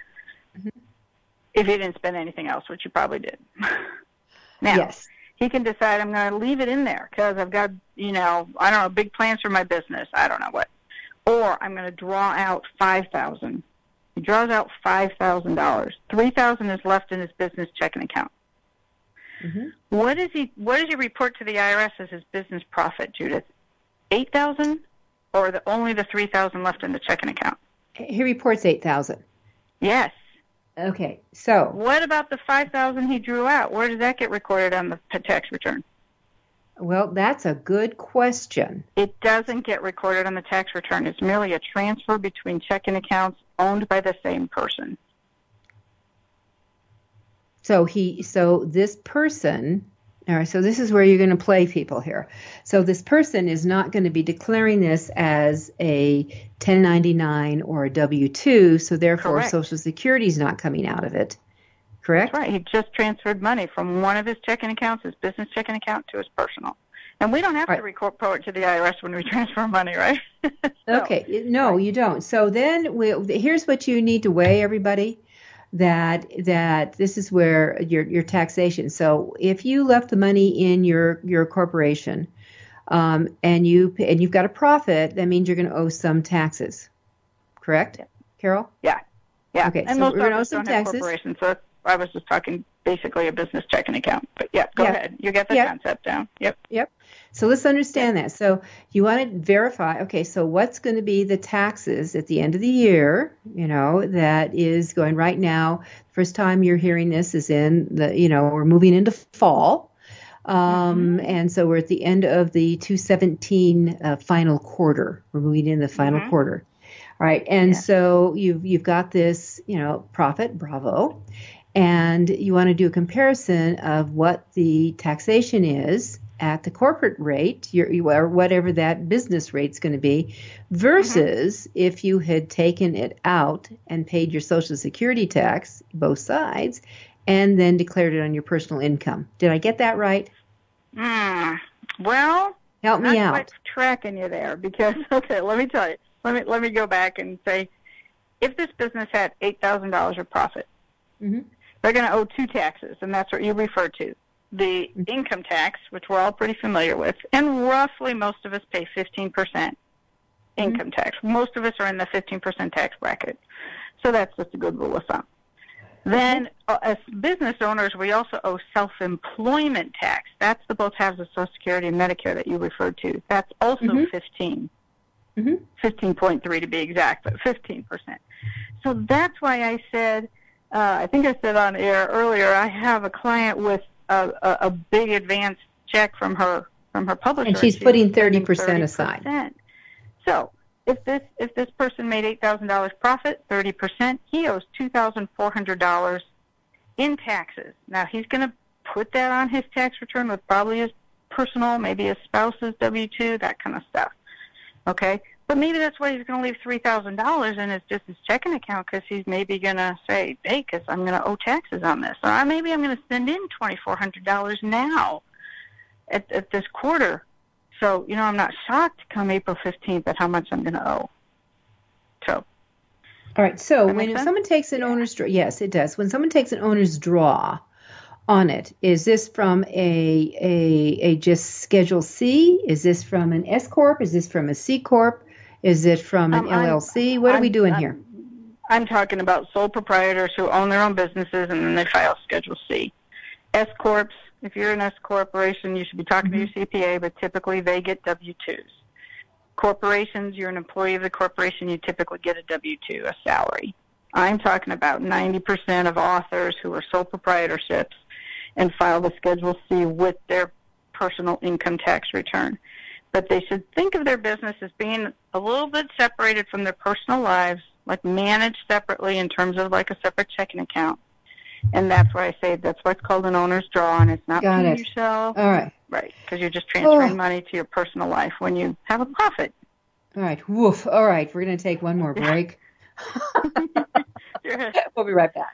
Mm-hmm. If you didn't spend anything else, which you probably did. now. Yes. He can decide I'm going to leave it in there because I've got, you know, I don't know, big plans for my business. I don't know what. Or I'm going to draw out five thousand. He draws out five thousand dollars. Three thousand is left in his business checking account. Mm-hmm. What does he What does he report to the IRS as his business profit, Judith? Eight thousand, or the only the three thousand left in the checking account? He reports eight thousand. Yes. Okay. So what about the five thousand he drew out? Where does that get recorded on the tax return? Well, that's a good question. It doesn't get recorded on the tax return. It's merely a transfer between checking accounts owned by the same person. So he, so this person, all right, so this is where you're going to play people here. So this person is not going to be declaring this as a 1099 or a W 2, so therefore Correct. Social Security is not coming out of it. Correct? That's right. He just transferred money from one of his checking accounts, his business checking account, to his personal. And we don't have right. to report to the IRS when we transfer money, right? so, okay. No, right. you don't. So then we, here's what you need to weigh, everybody that that this is where your your taxation. So if you left the money in your your corporation, um, and you and you've got a profit, that means you're going to owe some taxes. Correct, yeah. Carol? Yeah. Yeah. Okay. And so most we're going to owe some taxes. Corporations, so I was just talking basically a business checking account. But yeah, go yeah. ahead. You get the yep. concept down. Yep. Yep. So let's understand that. So you want to verify, okay, so what's going to be the taxes at the end of the year, you know, that is going right now. First time you're hearing this is in the, you know, we're moving into fall. Um, Mm-hmm. And so we're at the end of the 217 uh, final quarter. We're moving in the final Mhm. quarter. All right. And Yeah. so you've you've got this, you know, profit, bravo. And you want to do a comparison of what the taxation is at the corporate rate, your, or whatever that business rate's going to be, versus if you had taken it out and paid your Social Security tax, both sides, and then declared it on your personal income. Did I get that right? Mm. Well, Help me out. tracking you there because okay, let me tell you. Let me let me go back and say, if this business had eight thousand dollars of profit, Mhm. they're going to owe two taxes, and that's what you refer to: the Mm-hmm. income tax, which we're all pretty familiar with, and roughly most of us pay fifteen percent Mm-hmm. income tax. Most of us are in the fifteen percent tax bracket, so that's just a good rule of thumb. Then, uh, as business owners, we also owe self-employment tax. That's the both halves of Social Security and Medicare that you referred to. That's also Mhm. 15, Mhm. 15.3 to be exact, but 15%. So that's why I said, uh, I think I said on air earlier, I have a client with a, a, big advance check from her from her publisher. And she's putting 30% aside. So if this if this person made eight thousand dollars profit, thirty percent, he owes two thousand four hundred dollars in taxes. Now he's going to put that on his tax return with probably his personal, maybe his spouse's W two, that kind of stuff. Okay, but maybe that's why he's going to leave three thousand dollars in his just his checking account because he's maybe going to say, "Hey, because I'm going to owe taxes on this," or maybe I'm going to send in twenty four hundred dollars now at, at this quarter. So you know, I'm not shocked come April fifteenth at how much I'm going to owe. So All right. So when someone takes an owner's draw, yes, it does. When someone takes an owner's draw on it, is this from a a a just Schedule C? Is this from an S corp? Is this from a C corp? Is it from an Um, I'm- LLC? What are we I'm- doing I'm- here? I'm talking about sole proprietors who own their own businesses and then they file Schedule C. S corps, if you're an S corporation, you should be talking to your CPA, but typically they get W-2s. Corporations, you're an employee of the corporation, you typically get a W-2, a salary. I'm talking about 90% of authors who are sole proprietorships and file the Schedule C with their personal income tax return. But they should think of their business as being a little bit separated from their personal lives, like managed separately in terms of like a separate checking account. And that's why I say that's what's called an owner's draw, and it's not Got for it. yourself, All right. right? Because you're just transferring Oh. money to your personal life when you have a profit. All right. Woof. All right. We're going to take one more break. We'll be right back.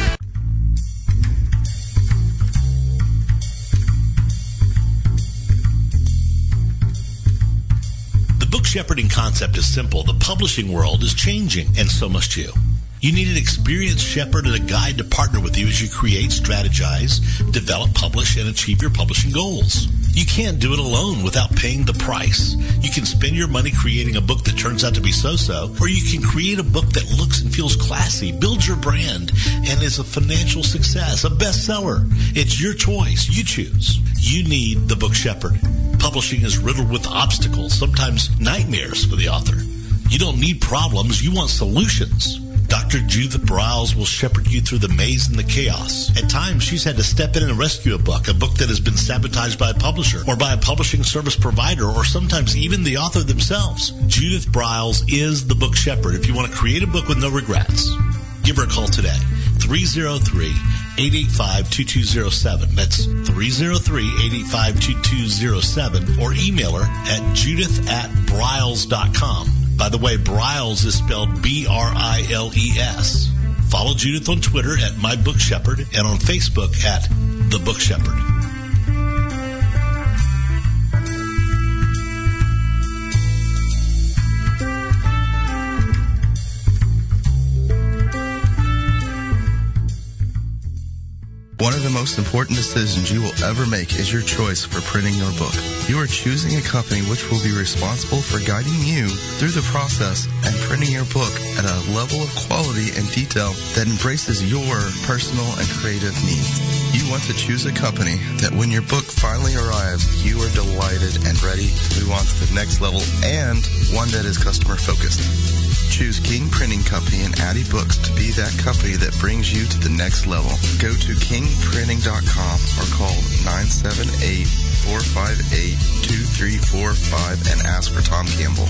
Shepherding concept is simple. The publishing world is changing, and so must you. You need an experienced shepherd and a guide to partner with you as you create, strategize, develop, publish, and achieve your publishing goals. You can't do it alone without paying the price. You can spend your money creating a book that turns out to be so-so, or you can create a book that looks and feels classy, builds your brand, and is a financial success, a bestseller. It's your choice. You choose. You need the book shepherd. Publishing is riddled with obstacles, sometimes nightmares for the author. You don't need problems, you want solutions. Dr. Judith Briles will shepherd you through the maze and the chaos. At times, she's had to step in and rescue a book, a book that has been sabotaged by a publisher or by a publishing service provider or sometimes even the author themselves. Judith Briles is the book shepherd if you want to create a book with no regrets. Give her a call today. 303-885-2207. That's 303-885-2207 or email her at judith at briles.com. By the way, Briles is spelled B-R-I-L-E-S. Follow Judith on Twitter at My Book Shepherd and on Facebook at The Book Shepherd. One of the most important decisions you will ever make is your choice for printing your book. You are choosing a company which will be responsible for guiding you through the process and printing your book at a level of quality and detail that embraces your personal and creative needs. You want to choose a company that when your book finally arrives, you are delighted and ready to move on to the next level and one that is customer focused. Choose King Printing Company and Adibooks to be that company that brings you to the next level. Go to kingprinting.com or call 978-458-2345 and ask for Tom Campbell.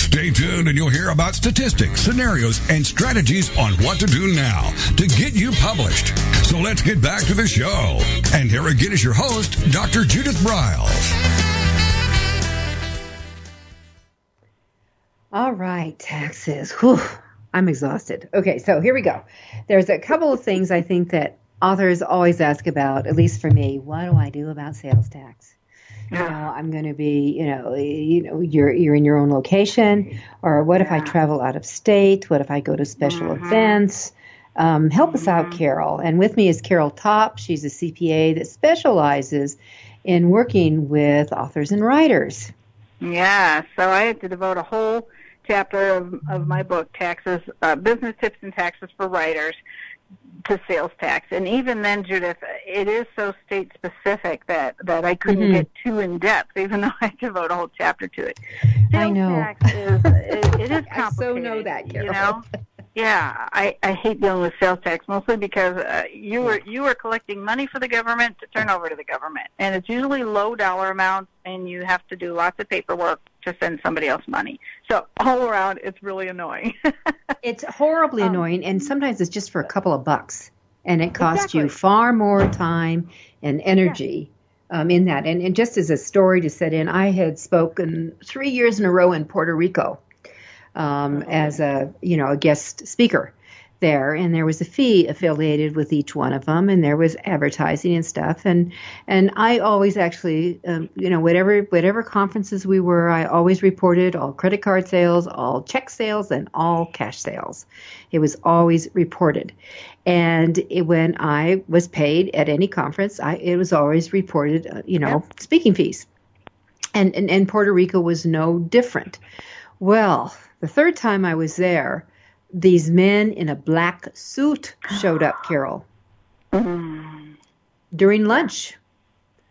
Stay tuned and you'll hear about statistics, scenarios, and strategies on what to do now to get you published. So let's get back to the show. And here again is your host, Dr. Judith Briles. All right, taxes. Whew, I'm exhausted. Okay, so here we go. There's a couple of things I think that authors always ask about, at least for me. What do I do about sales tax? Know, I'm going to be, you know, you know, you're you're in your own location, or what if I travel out of state? What if I go to special Mm-hmm. events? Um, help us out, Carol. And with me is Carol Topp. She's a CPA that specializes in working with authors and writers. Yeah, so I had to devote a whole chapter of, of my book, Taxes, uh, Business Tips and Taxes for Writers, to sales tax. And even then, Judith, it is so state specific that, that I couldn't Mhm. get too in depth, even though I devote a whole chapter to it. I Sales know. tax is, it, it is I so know that, Carol. You know? Yeah, I, I hate dealing with sales tax mostly because uh, you are you are collecting money for the government to turn over to the government, and it's usually low dollar amounts, and you have to do lots of paperwork to send somebody else money. So all around, it's really annoying. It's horribly Um, annoying, and sometimes it's just for a couple of bucks, and it costs you far more time and energy um, in that. And, and just as a story to set in, I had spoken three years in a row in Puerto Rico um, as a you know a guest speaker there, and there was a fee affiliated with each one of them, and there was advertising and stuff, and and I always actually um, you know whatever whatever conferences we were, I always reported all credit card sales, all check sales, and all cash sales. It was always reported, and it, when I was paid at any conference, I it was always reported, uh, you know, speaking fees, and, and and Puerto Rico was no different. Well, the third time I was there, these men in a black suit showed up, Carol, Mm, during lunch.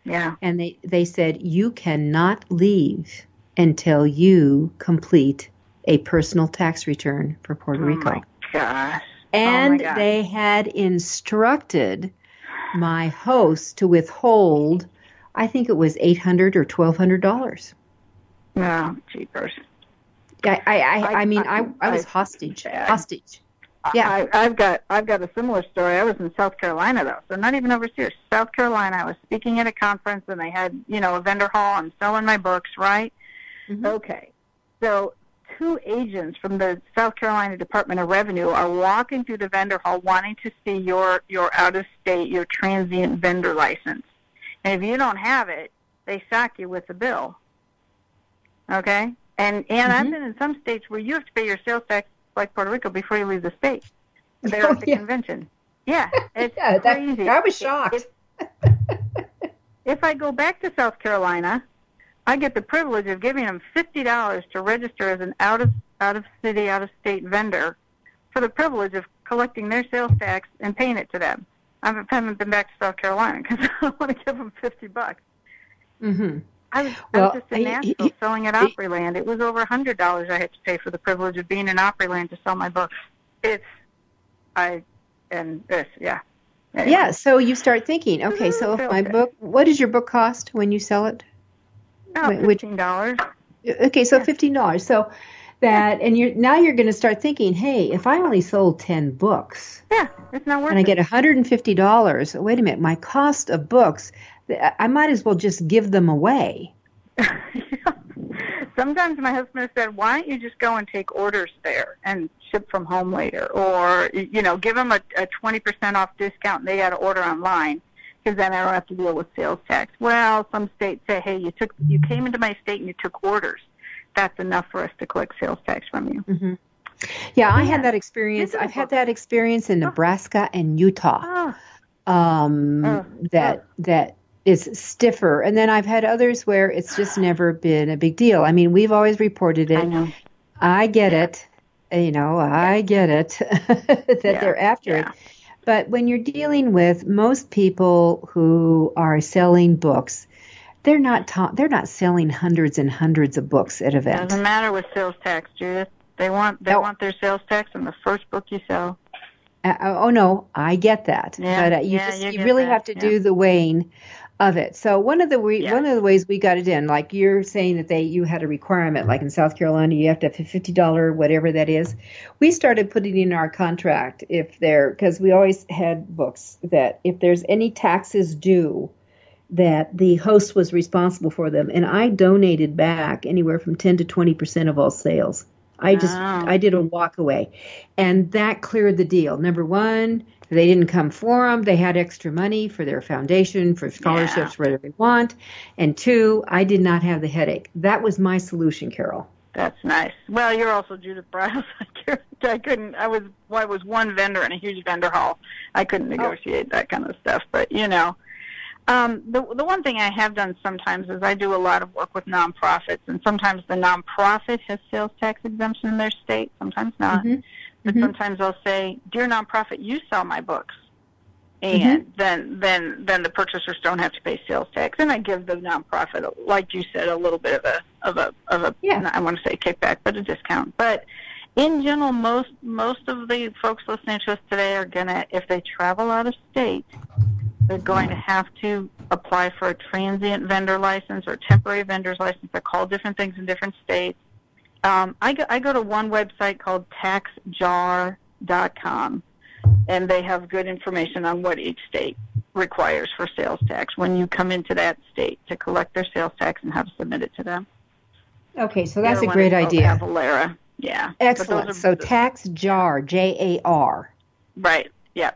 yeah. And they, they said, You cannot leave until you complete a personal tax return for Puerto Oh Rico. my gosh. And gosh. they had instructed my host to withhold, I think it was 800 or $1,200. No, jeepers. I, I, I, I mean, I, I- was hostage. Hostage. Yeah. I, I've got I've got a similar story. I was in South Carolina though, so not even overseas. South Carolina. I was speaking at a conference, and they had you know a vendor hall. I'm selling my books, right? Mhm. Okay, so two agents from the South Carolina Department of Revenue are walking through the vendor hall, wanting to see your your out of state, your transient vendor license, and if you don't have it, they sack you with the bill. Okay, And and I've been in some states where you have to pay your sales tax, like Puerto Rico, before you leave the state. They're Oh, at the yeah. convention. Yeah, it's Yeah, that- crazy. I was shocked. If, if I go back to South Carolina, I get the privilege of giving them fifty dollars to register as an out of out of city, out of state vendor, for the privilege of collecting their sales tax and paying it to them. I haven't been back to South Carolina because I want to give them fifty bucks. hmm I was, I was just in I- Nashville he- selling at Opryland. It was over a hundred dollars I had to pay for the privilege of being in Opryland to sell my books. It's I and this, yeah. Anyway. Yeah. So you start thinking, mm-hmm, okay, so if my book, what does your book cost when you sell it? Oh, fifteen dollars. Okay, so fifteen dollars. So that, and you're now you're going to start thinking, hey, if I only sold ten books Yeah, it's not worth and I get hundred and fifty dollars, wait a minute, my cost of books, I might as well just give them away. Sometimes my husband has said, "Why don't you just go and take orders there and ship from home later, or you know, give them a twenty percent off discount and they got to order online." Because then I don't have to deal with sales tax. Well, some states say, "Hey, you took, you came into my state and you took orders. That's enough for us to collect sales tax from you." hmm Yeah, I had that experience. I've had that experience in Nebraska and Utah. Oh, um, Oh, that that is stiffer, and then I've had others where it's just never been a big deal. I mean, we've always reported it. I know. I get it. You know, I get it that Yeah, they're after it. But when you're dealing with most people who are selling books, they're not ta- they're not selling hundreds and hundreds of books at event. Doesn't matter with sales tax, Judith. They want they No. want their sales tax on the first book you sell. Uh, oh no, I get that, Yeah, but uh, you yeah, just you you really that, have to yeah. do the weighing of it. So one of the we, Yeah. one of the ways we got it in, like you're saying that they you had a requirement, like in mm-hmm. South Carolina, you have to have a fifty dollar whatever that is. We started putting in our contract if there because we always had books that if there's any taxes due, that the host was responsible for them, and I donated back anywhere from ten to twenty percent of all sales. I just Wow. I did a walk away, and that cleared the deal. Number one, they didn't come for them; they had extra money for their foundation, for scholarships, whatever they want. And two, I did not have the headache. That was my solution, Carol. That's nice. Well, you're also Judith Briles. I couldn't. I was. Well, I was one vendor in a huge vendor hall. I couldn't negotiate that kind of stuff. But you know, um, the the one thing I have done sometimes is I do a lot of work with nonprofits, and sometimes the nonprofit has sales tax exemption in their state. Sometimes not. Mhm. But Mhm. sometimes I'll say, "Dear nonprofit, you sell my books." And then, then, then the purchasers don't have to pay sales tax, and I give the nonprofit, like you said, a little bit of a, of a, of a, Yeah. I want to say kickback, but a discount. But in general, most most of the folks listening to us today are gonna, if they travel out of state, they're going to have to apply for a transient vendor license or temporary vendor's license. They're called different things in different states. Um, I go I go to one website called taxjar.com, and they have good information on what each state requires for sales tax when you come into that state to collect their sales tax and have to submit it to them. Okay, so that's a great idea. Avalara. Yeah. Excellent. So tax jar, J A R. right. Yeah.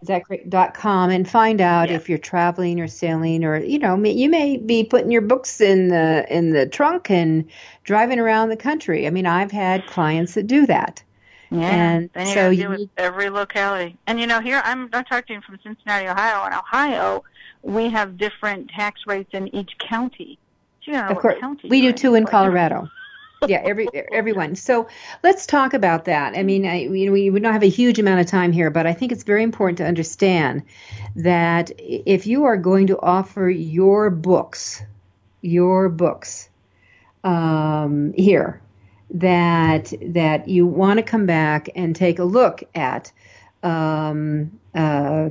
Com and find out Yeah. if you're traveling or sailing or you know you may be putting your books in the in the trunk and driving around the country. I mean, I've had clients that do that. Yeah. And then you so you need- every locality. And you know, here I'm I'm talking from Cincinnati, Ohio. and Ohio, we have different tax rates in each county. So you know Of course, county we do too in Colorado. Yeah, every everyone. So let's talk about that. I mean, I, we we don't have a huge amount of time here, but I think it's very important to understand that if you are going to offer your books, your books um, here, that that you want to come back and take a look at um, uh,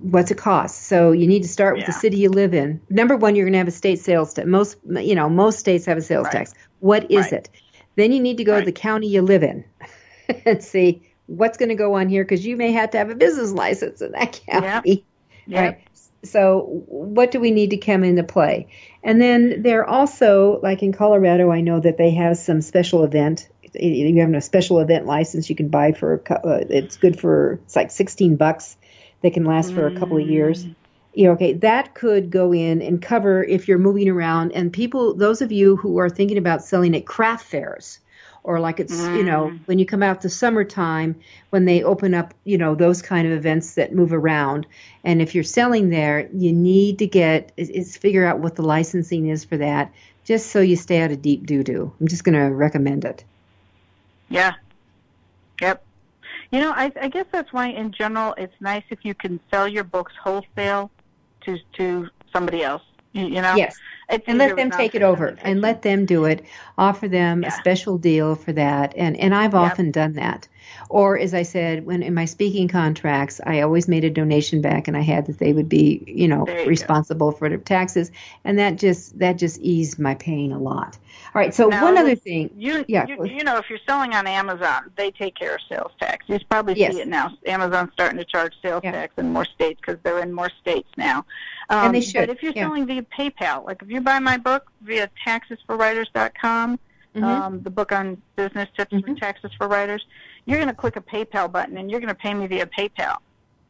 what's it cost. So you need to start with the city you live in. Number one, you're going to have a state sales tax. Most, you know, most states have a sales Right. tax. What is Right. it? Then you need to go to the county you live in and see what's going to go on here because you may have to have a business license in that county. Yep. Right. So what do we need to come into play? And then there also, like in Colorado, I know that they have some special event. You have a special event license you can buy for. a Uh, it's good for it's like sixteen bucks. They can last for a couple of years. You know, okay, that could go in and cover if you're moving around. And people, those of you who are thinking about selling at craft fairs or like it's mm. you know when you come out the summertime when they open up you know those kind of events that move around and if you're selling there you need to get is figure out what the licensing is for that just so you stay out of deep doo doo i'm just going to recommend it yeah yep you know I, I guess that's why in general it's nice if you can sell your books wholesale to to somebody else you, you know yes it's and let them take it over and let them do it. Offer them yeah. a special deal for that. And and I've yep. often done that. Or as I said, when in my speaking contracts, I always made a donation back and I had that they would be, you know, you responsible go. for the taxes. And that just that just eased my pain a lot. All right. So now, one other thing. You, yeah. You, you, know, if you're selling on Amazon, they take care of sales tax. You probably yes. see it now. Amazon's starting to charge sales yeah. tax in more states because they're in more states now. Um, and they should. But if you're yeah. selling via PayPal, like if you buy my book via taxesforwriters.com, mm-hmm. um, the book on business tips mm-hmm. for taxes for writers, you're going to click a PayPal button and you're going to pay me via PayPal.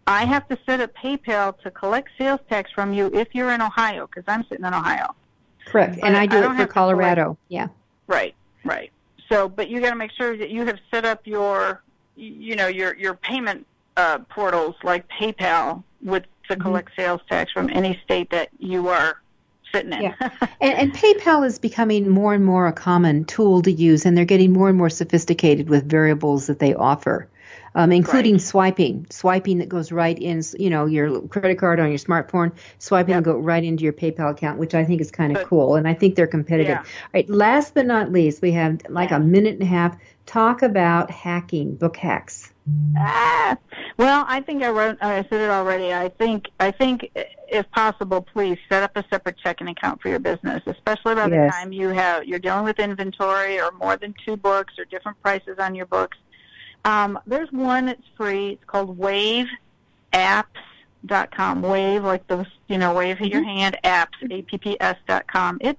I have to set up PayPal to collect sales tax from you if you're in Ohio, because I'm sitting in Ohio. Correct, and I do I it for Colorado. Yeah. Right, right. So, but you got to make sure that you have set up your, you know, your your payment uh, portals like PayPal with to mm-hmm. collect sales tax from any state that you are sitting in. Yeah. and, and PayPal is becoming more and more a common tool to use, and they're getting more and more sophisticated with variables that they offer um, including right. swiping, swiping that goes right in, you know, your credit card on your smartphone, swiping yep. go right into your PayPal account, which I think is kind of cool, and I think they're competitive. Yeah. All right, last but not least, we have like a minute and a half. Talk about hacking, book hacks. Ah, well, I think I wrote. I said it already. I think. I think, if possible, please set up a separate checking account for your business, especially by yes. the time you have you're dealing with inventory or more than two books or different prices on your books. Um, there's one that's free. It's called WaveApps.com. Wave, like the you know, wave mm-hmm. your hand. Apps, apps.com. It's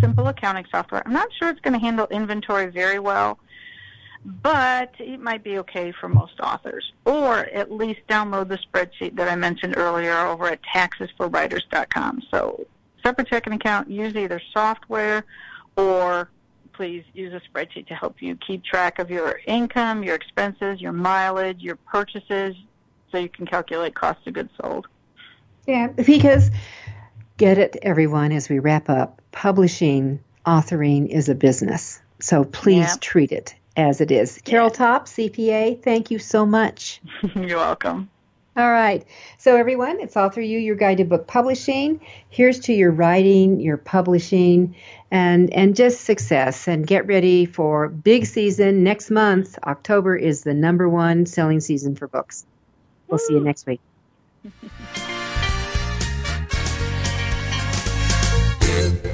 simple accounting software. I'm not sure it's going to handle inventory very well, but it might be okay for most authors. Or at least download the spreadsheet that I mentioned earlier over at taxesforwriters.com. So separate checking account, use either software or please use a spreadsheet to help you keep track of your income, your expenses, your mileage, your purchases, so you can calculate cost of goods sold. Yeah, because get it, everyone, as we wrap up, publishing, authoring is a business. So please yeah. treat it as it is. Carol Topp, CPA, thank you so much. You're welcome. All right. So, everyone, it's Author You, your guide to book publishing. Here's to your writing, your publishing, and, and just success. And get ready for big season next month. October is the number one selling season for books. We'll see you next week.